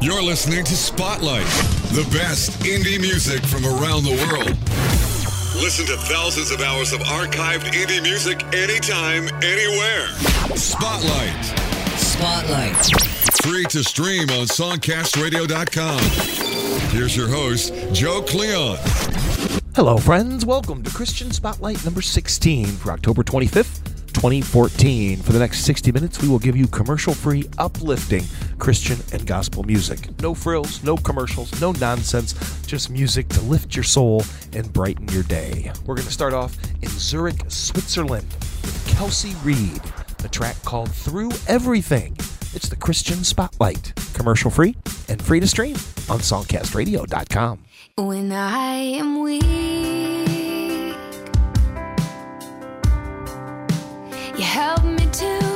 You're listening to Spotlight, the best indie music from around the world. Listen to thousands of hours of archived indie music anytime, anywhere. Spotlight. Spotlight. Free to stream on songcastradio.com. Here's your host, Joe Cleon. Hello, friends. Welcome to Christian Spotlight number 16 for October 25th, 2014. For the next 60 minutes, we will give you commercial free, uplifting Christian and gospel music. No frills, no commercials, no nonsense, just music to lift your soul and brighten your day. We're going to start off in Zurich, Switzerland with Kelsey Reed, a track called Through Everything. It's the Christian Spotlight, commercial free and free to stream on songcastradio.com. When I am weak, you help me to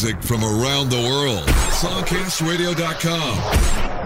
music from around the world. Songcastradio.com.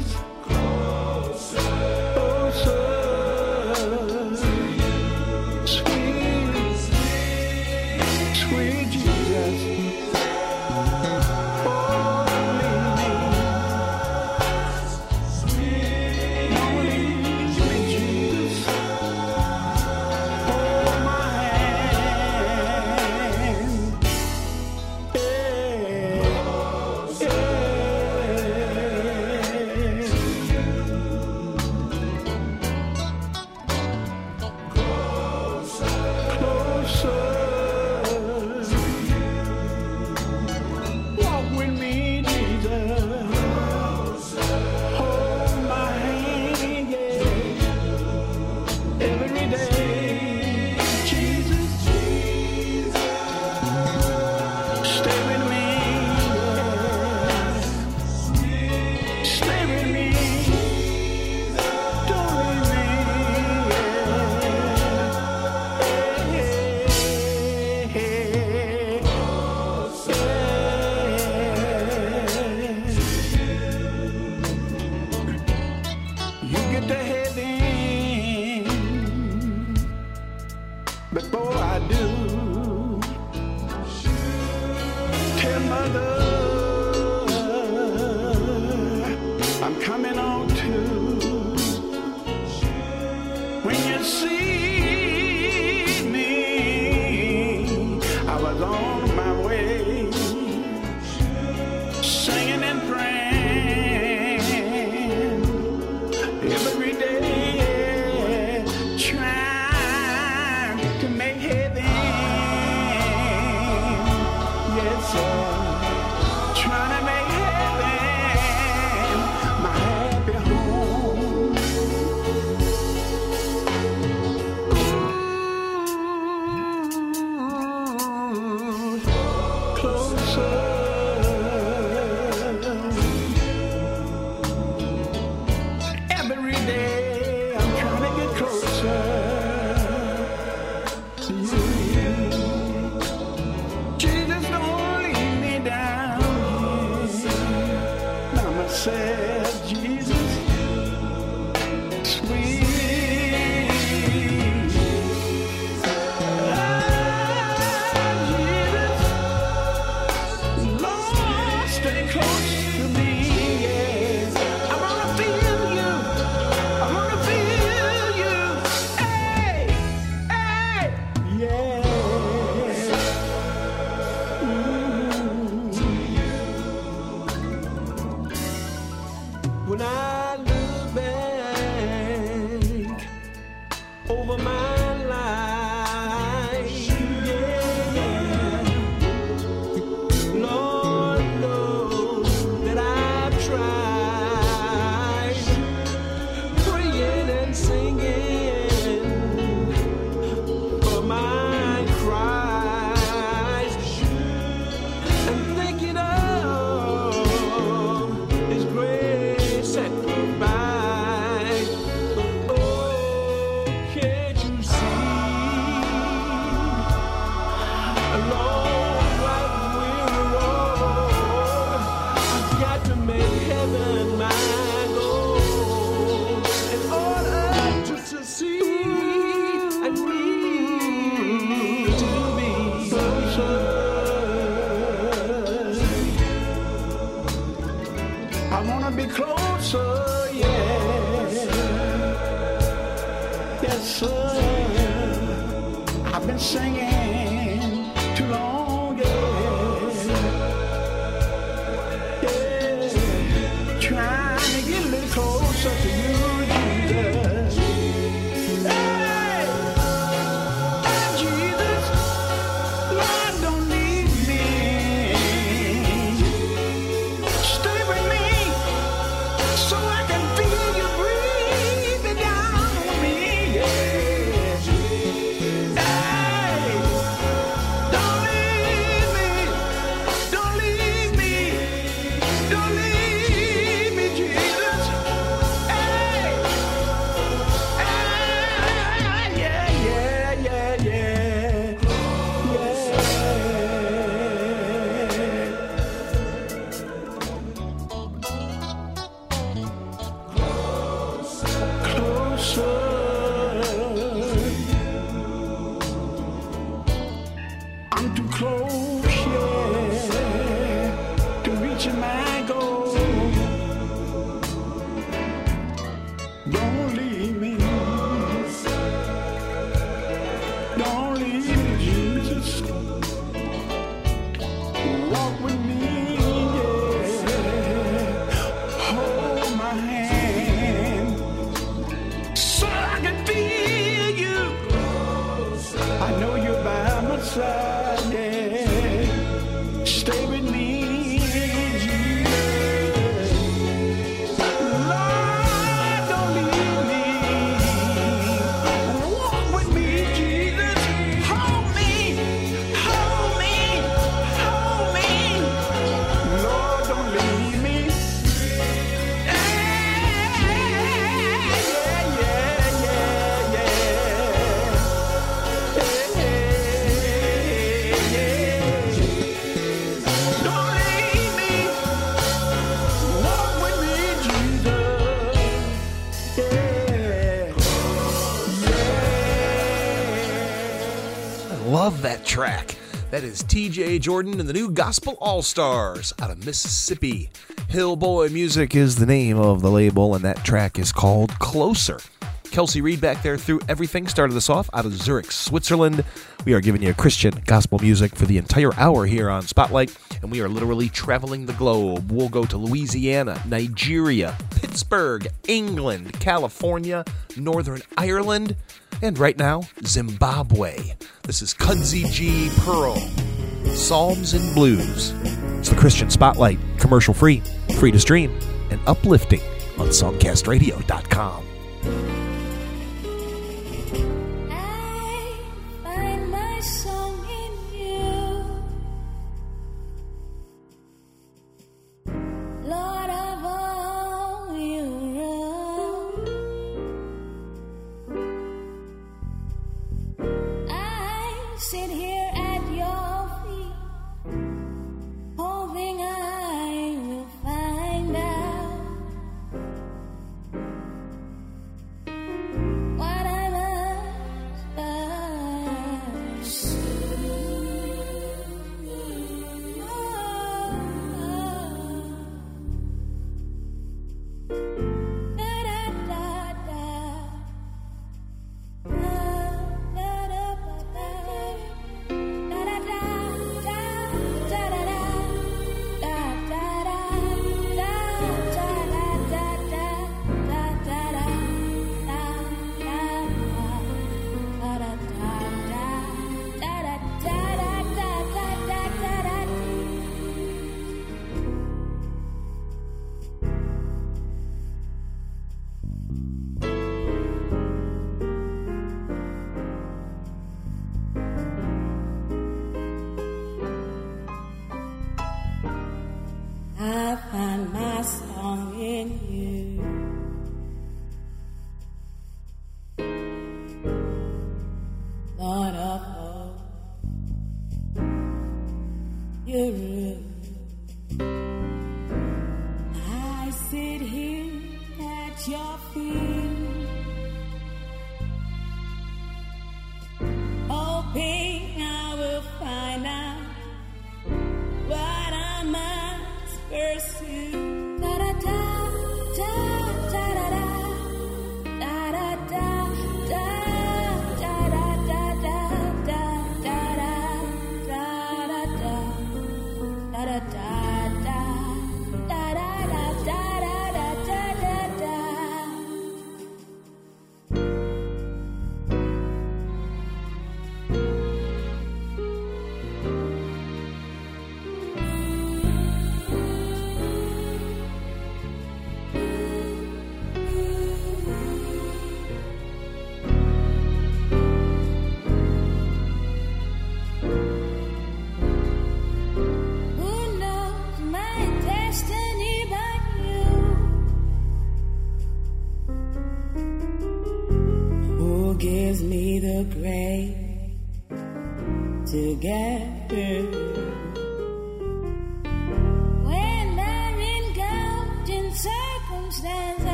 Jesus. I know you're by my side, That is TJ Jordan and the new Gospel All Stars out of Mississippi. Hillboy Music is the name of the label, and that track is called Closer. Kelsey Reed back there through everything started us off out of Zurich, Switzerland. We are giving you Christian gospel music for the entire hour here on Spotlight, and we are literally traveling the globe. We'll go to Louisiana, Nigeria, Pittsburgh, England, California, Northern Ireland, and right now, Zimbabwe. This is Kudzie G. Phiri, Psalms and Blues. It's the Christian Spotlight, commercial free, free to stream, and uplifting on songcastradio.com.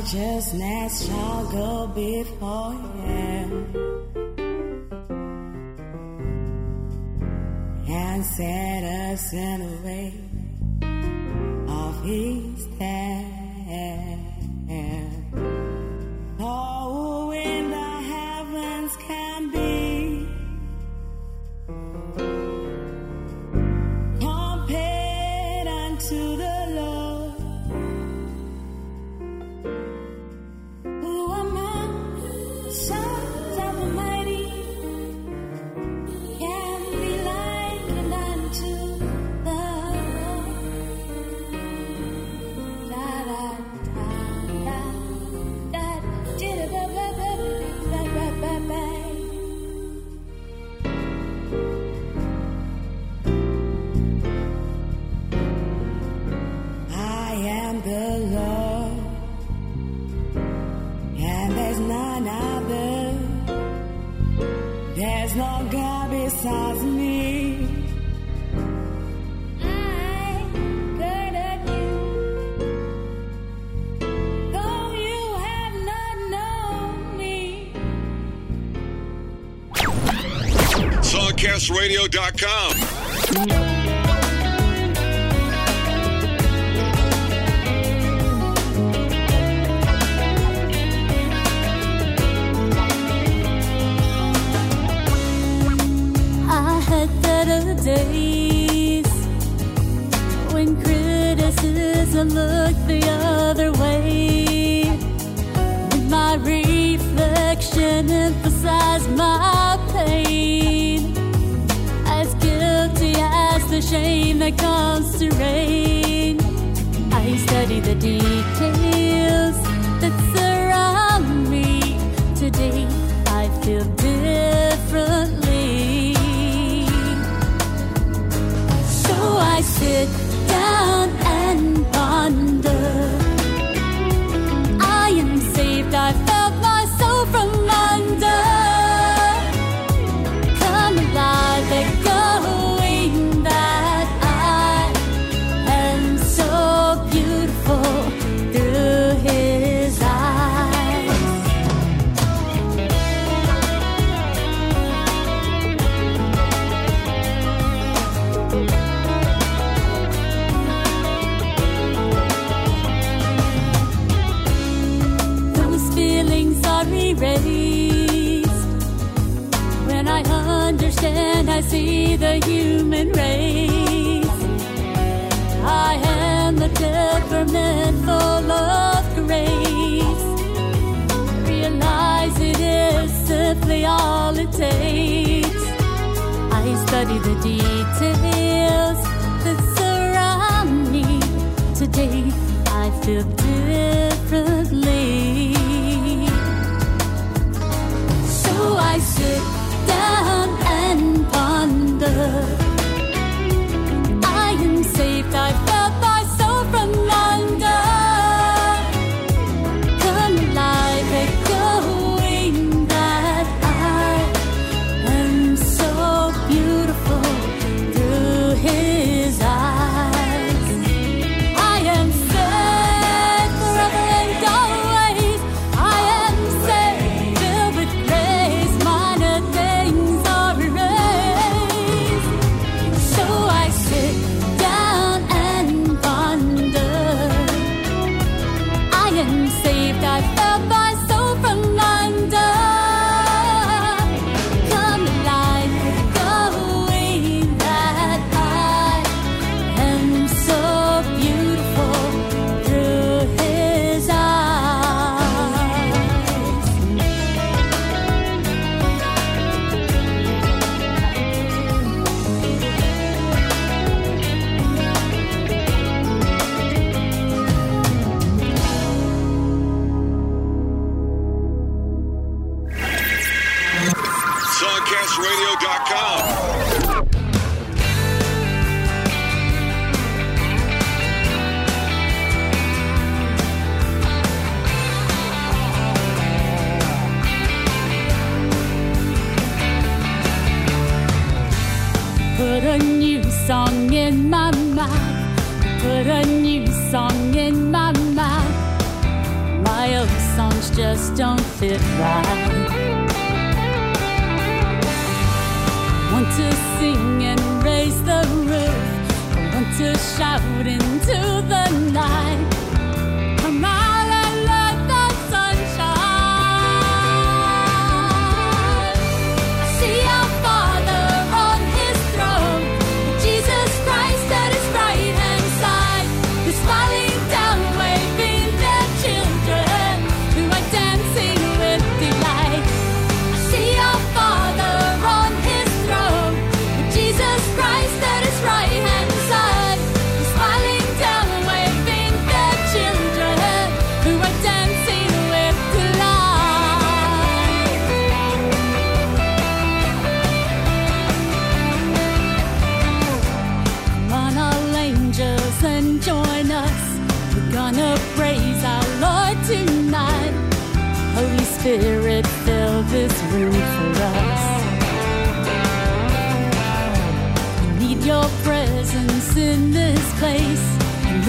righteousness shall go before him and set us in the way of his death. radio.com. the shame that comes to rain. I study the details that surround me. Today I feel differently. So I sit the human race. I am the temperament full of grace. Realize it is simply all it takes. I study the deep.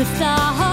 with the heart.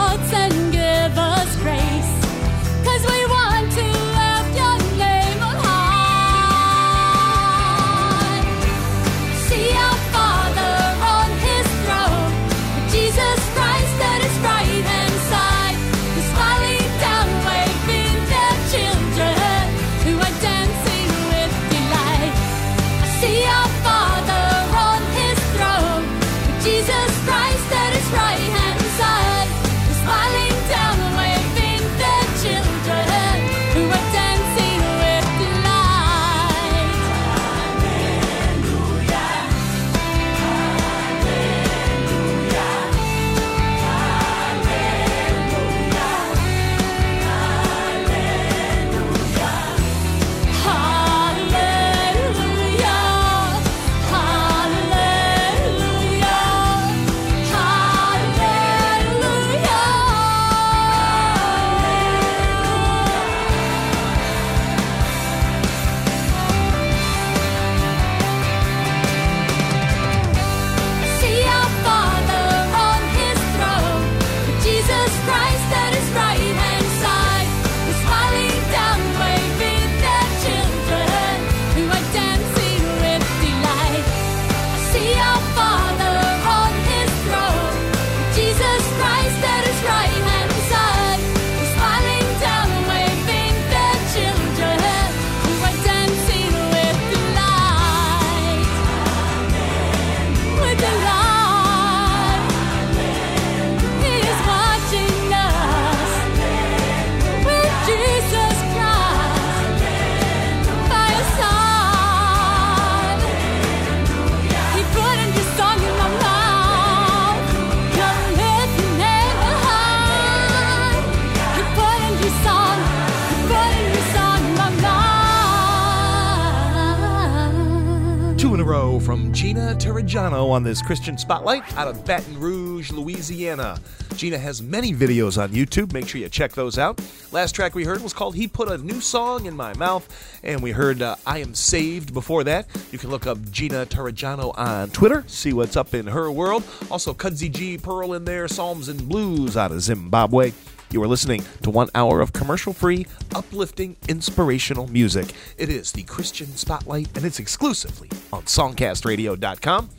Tarajano on this Christian Spotlight out of Baton Rouge, Louisiana. Gina has many videos on YouTube. Make sure you check those out. Last track we heard was called He Put a New Song in My Mouth, and we heard uh, I Am Saved before that. You can look up Gina Tarajano on Twitter, see what's up in her world. Also, Kudzie G. Phiri in there, Psalms and Blues out of Zimbabwe. You are listening to one hour of commercial free, uplifting, inspirational music. It is the Christian Spotlight, and it's exclusively on songcastradio.com.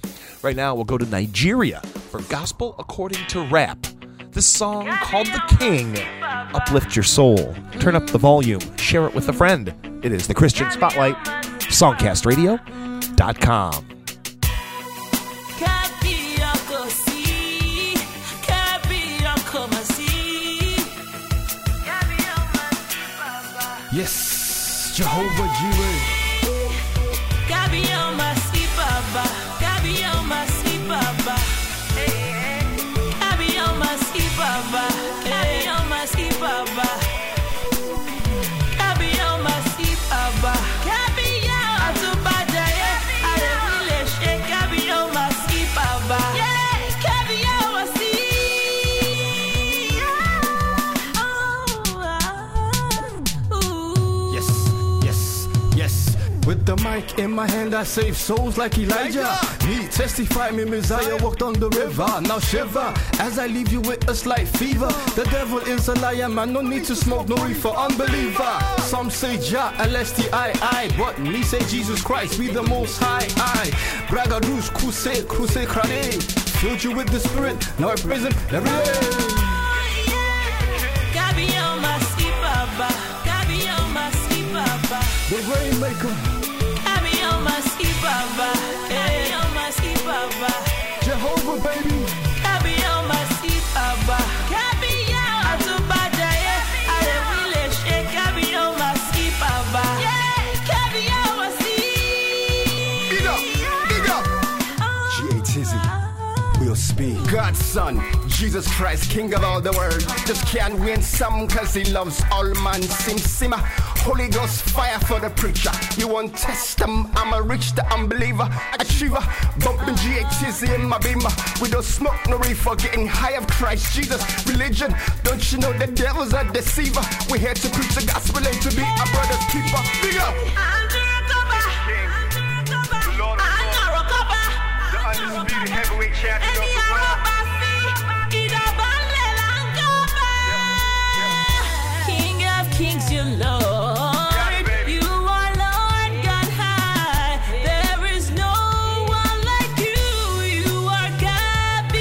Right now, we'll go to Nigeria for Gospel According to Rap. This song called The King. Uplift your soul. Turn up the volume. Share it with a friend. It is the Christian Spotlight, songcastradio.com. Yes! Jehovah Jireh. Mic in my hand, I save souls like Elijah. Me testify me, Messiah walked on the river. Now shiver as I leave you with a slight fever. The devil is a liar, man. No need to smoke no reefer, unbeliever. Some say Jah, L-S-T-I-I, but me say Jesus Christ, be the most high. I braga douche, crusade, crusade, crane. Filled you with the spirit, now I prison every day. The rainmaker. God's son, Jesus Christ, King of all the world. Just can't win some cause he loves all man. Sim simmer. Ah. Holy Ghost fire for the preacher. You want test them? I'm a rich, the unbeliever, achiever. Bumping G.A. Tizzy in my beamer. We don't smoke no reefer, getting high of Christ Jesus. Religion, don't you know the devil's a deceiver? We're here to preach the gospel and to be a brother's keeper. Big up. undisputed heavyweight champion of the world. King of kings, you Lord. You are Lord God high. There is no one like you. You are God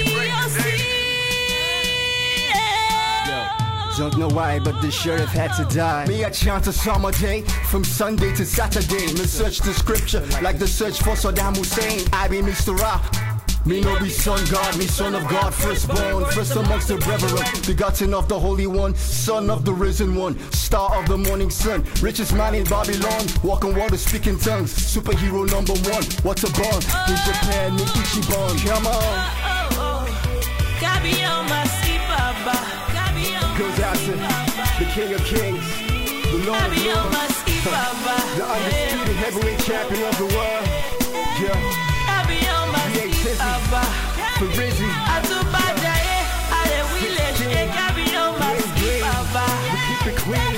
Don't know why, but the sheriff had to die. Me, I chant a summer day from Sunday to Saturday. Me search the scripture like the search for Saddam Hussein. I be Mr. Ra. Me no be son God, me son of God, firstborn, first amongst the brethren, begotten of the Holy One, son of the risen one, star of the morning sun, richest man in Babylon, walking water, speaking tongues, superhero number one. what's a bond in Japan, in Ichiban. Come on. Goes out to the King of Kings, the Lord of Lords, the undisputed heavyweight champion of the world. Yeah, Tizzy, Abba, Farizzi. Atubada, eh, ale wile, carry on, my maski, Abba. We keep it clean.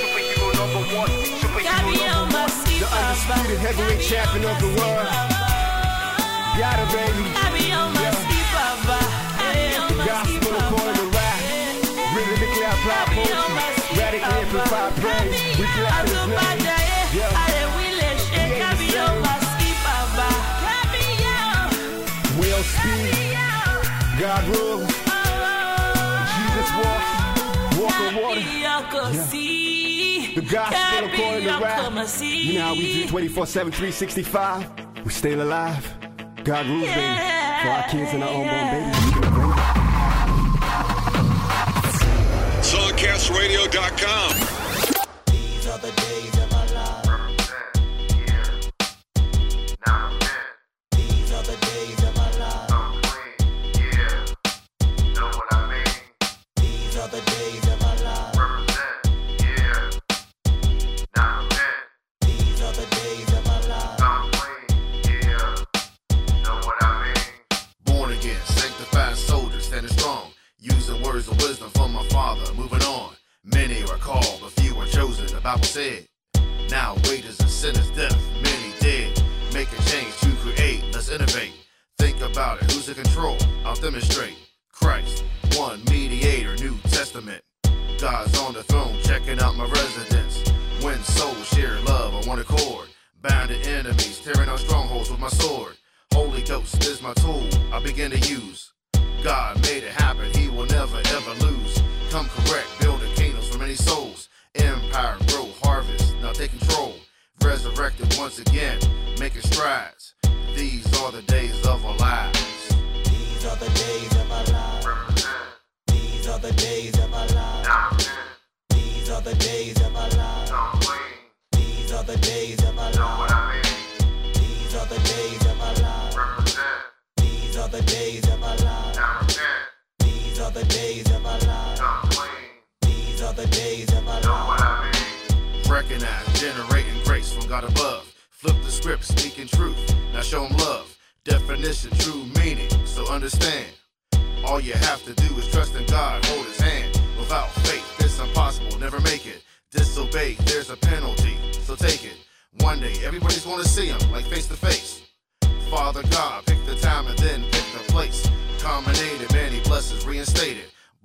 Superhero number one, superhero number one. The undisputed heavyweight champion of the world. Yada, baby. Gabi no maski, Abba. The gospel according to rap. Rhythmically applied poetry. Gospel according to rap. You know how we do 24 7, 365. We stay alive. God rules, baby. For our kids and our unborn babies. Songcastradio.com.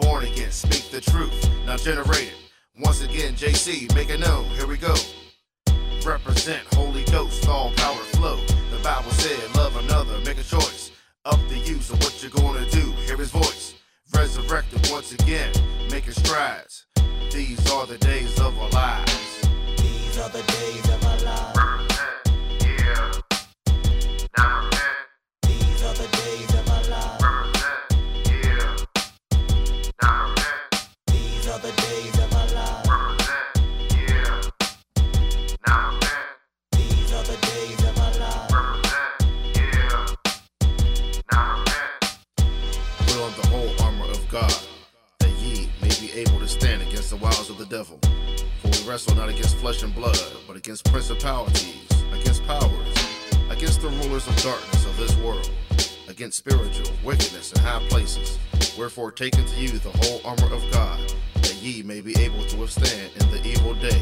Born again, speak the truth, now generated. Once again, JC, make it known, here we go. Represent Holy Ghost, all power flow. The Bible said, love another, make a choice. Up to you, so what you gonna do? Hear his voice. Resurrected once again, making strides. These are the days of our lives. These are the days of our lives. Yeah. Now the days of These are the whole armor of God, that ye may be able to stand against the wiles of the devil. For we wrestle not against flesh and blood, but against principalities, against powers, against the rulers of darkness of this world, against spiritual wickedness in high places. Wherefore take unto you the whole armor of God, ye may be able to withstand in the evil day,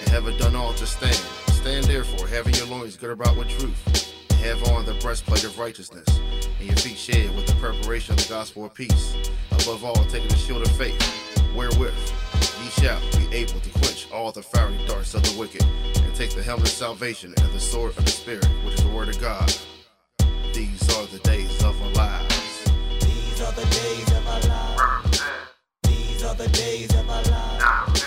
and have having done all to stand. Stand therefore, having your loins girded about with truth, and have on the breastplate of righteousness, and your feet shod with the preparation of the gospel of peace. Above all, taking the shield of faith, wherewith ye shall be able to quench all the fiery darts of the wicked, and take the helmet of salvation and the sword of the Spirit, which is the word of God. These are the days of our lives. These are the days of our lives. These are the days of our lives.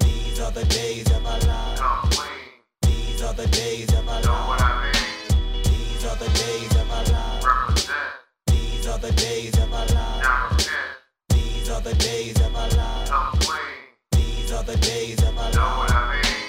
These are the days of our lives. These are the days of our lives. These are the days of our lives. These are the days of our lives. These are the days of our lives. These are the days of our lives.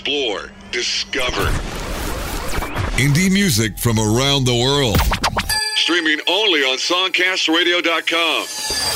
Explore, discover. Indie music from around the world. Streaming only on SongcastRadio.com.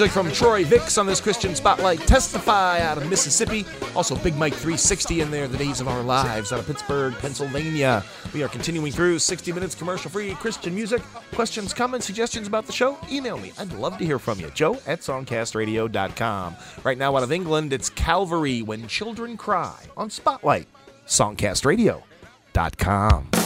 Music from Tony Vicks on this Christian Spotlight. Testify out of Mississippi. Also, Big Mike 360 in there, The Days of Our Lives out of Pittsburgh, Pennsylvania. We are continuing through 60 minutes commercial free Christian music. Questions, comments, suggestions about the show? Email me. I'd love to hear from you. Joe at songcastradio.com. Right now, out of England, it's Calvary When Children Cry on Spotlight, songcastradio.com.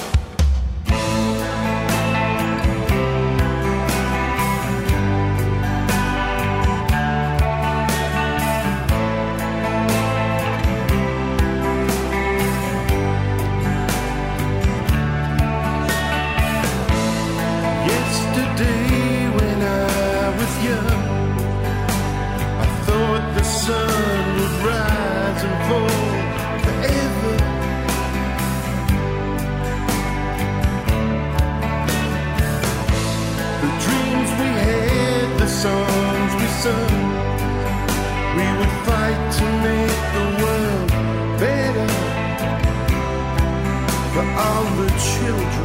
sun. We would fight to make the world better for all the children.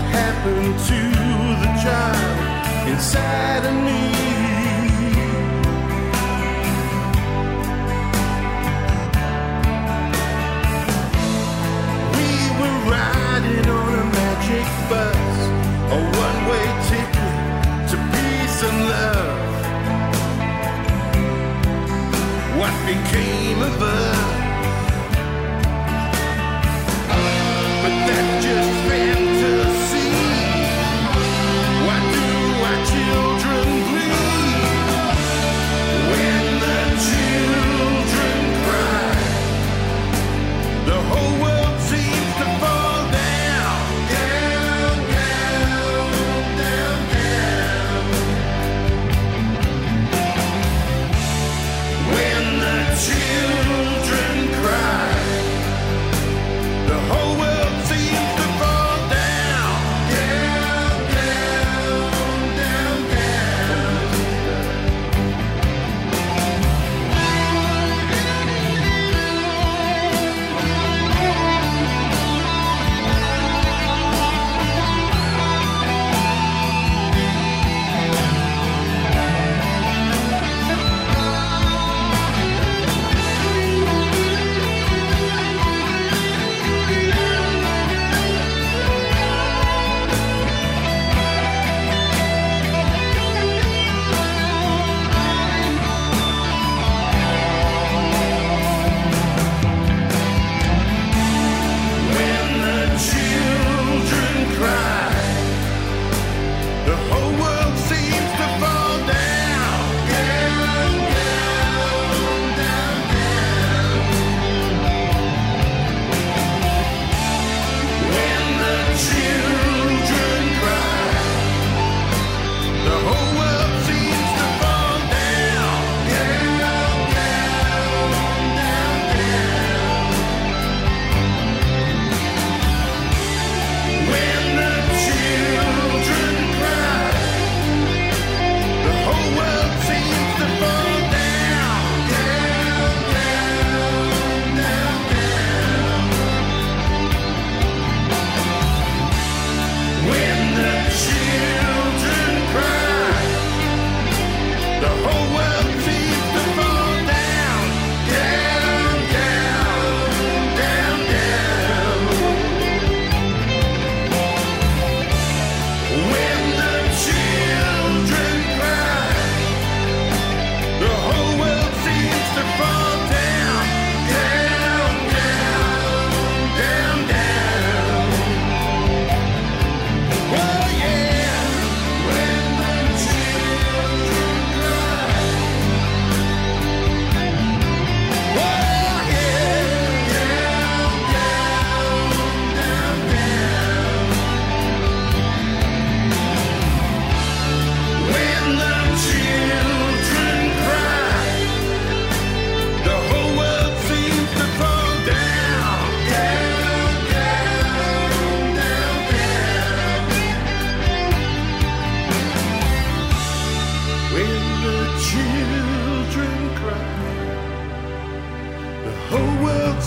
what happened to the child inside of me. We were riding on a magic bus, a one way ticket to peace and love. What became of us?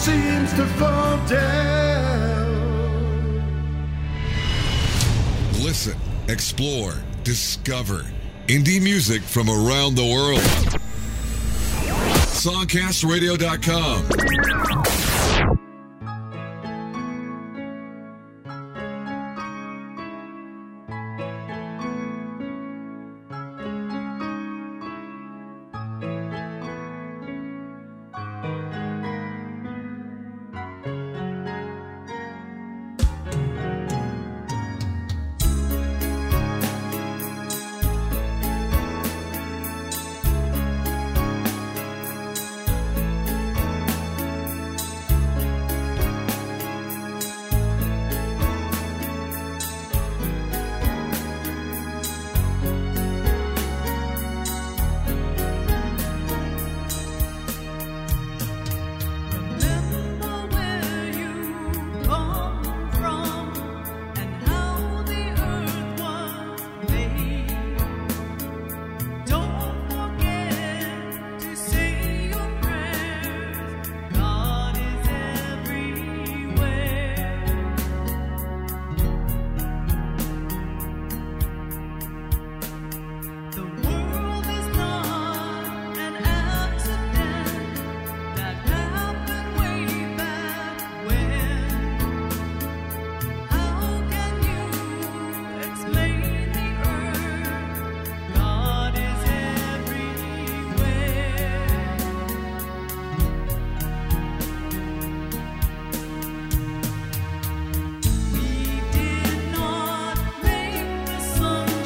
Seems to fall down. Listen, explore, discover indie music from around the world. Songcastradio.com.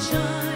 sunshine.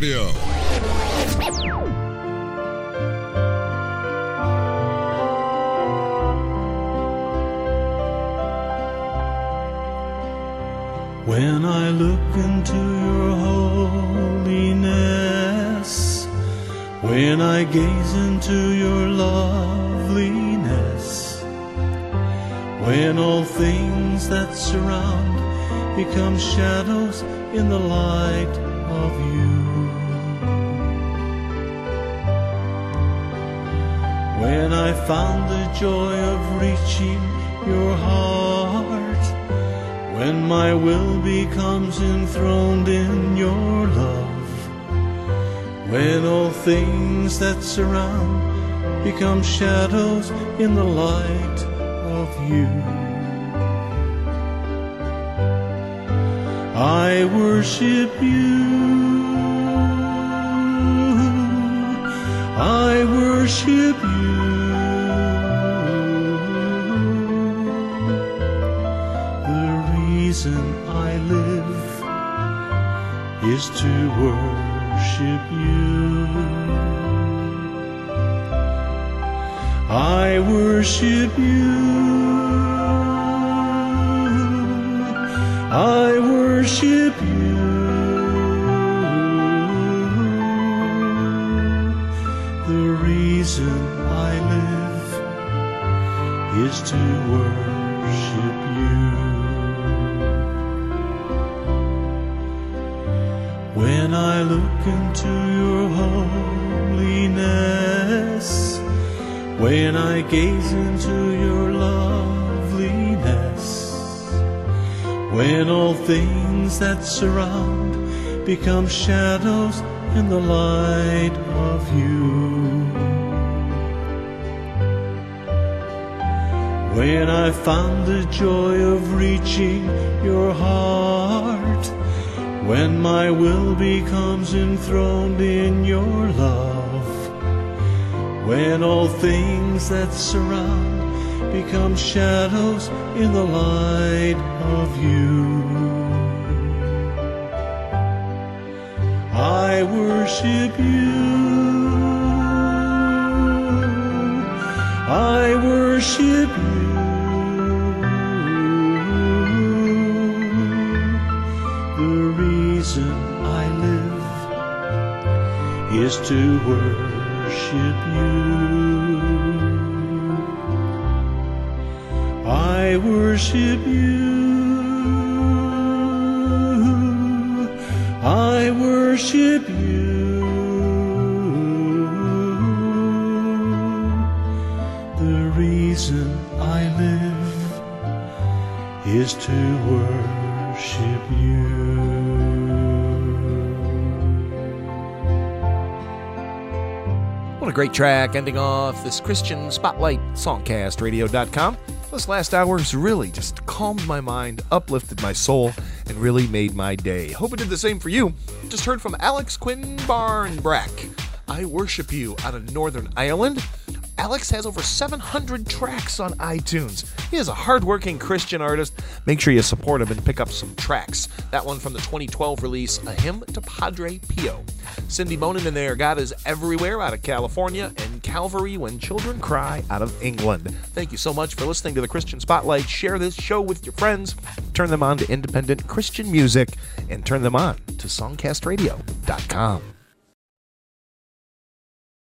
Radio. When I look into your holiness, when I gaze into your loveliness, when all things that surround become shadows in the light of you. When I found the joy of reaching your heart, when my will becomes enthroned in your love, when all things that surround become shadows in the light of you. I worship you. I worship you. The reason I live is to worship you. I worship you. I worship you. Is to worship you. When I look into your holiness, when I gaze into your loveliness, when all things that surround become shadows in the light of you. When I found the joy of reaching your heart, when my will becomes enthroned in your love, when all things that surround become shadows in the light of you. I worship you. I worship you. Is to worship you. I worship you. I worship you. The reason I live is to worship you. Great track ending off this Christian Spotlight Songcastradio.com. This last hour has really just calmed my mind, uplifted my soul, and really made my day. Hope it did the same for you. Just heard from Alex Quinn Barnbrack. I Worship You out of Northern Ireland. Alex has over 700 tracks on iTunes. He is a hardworking Christian artist. Make sure you support him and pick up some tracks. That one from the 2012 release, A Hymn to Padre Pio. Cindy Bonnin in there, God is Everywhere out of California, and Calvary When Children Cry out of England. Thank you so much for listening to the Christian Spotlight. Share this show with your friends, turn them on to independent Christian music, and turn them on to songcastradio.com.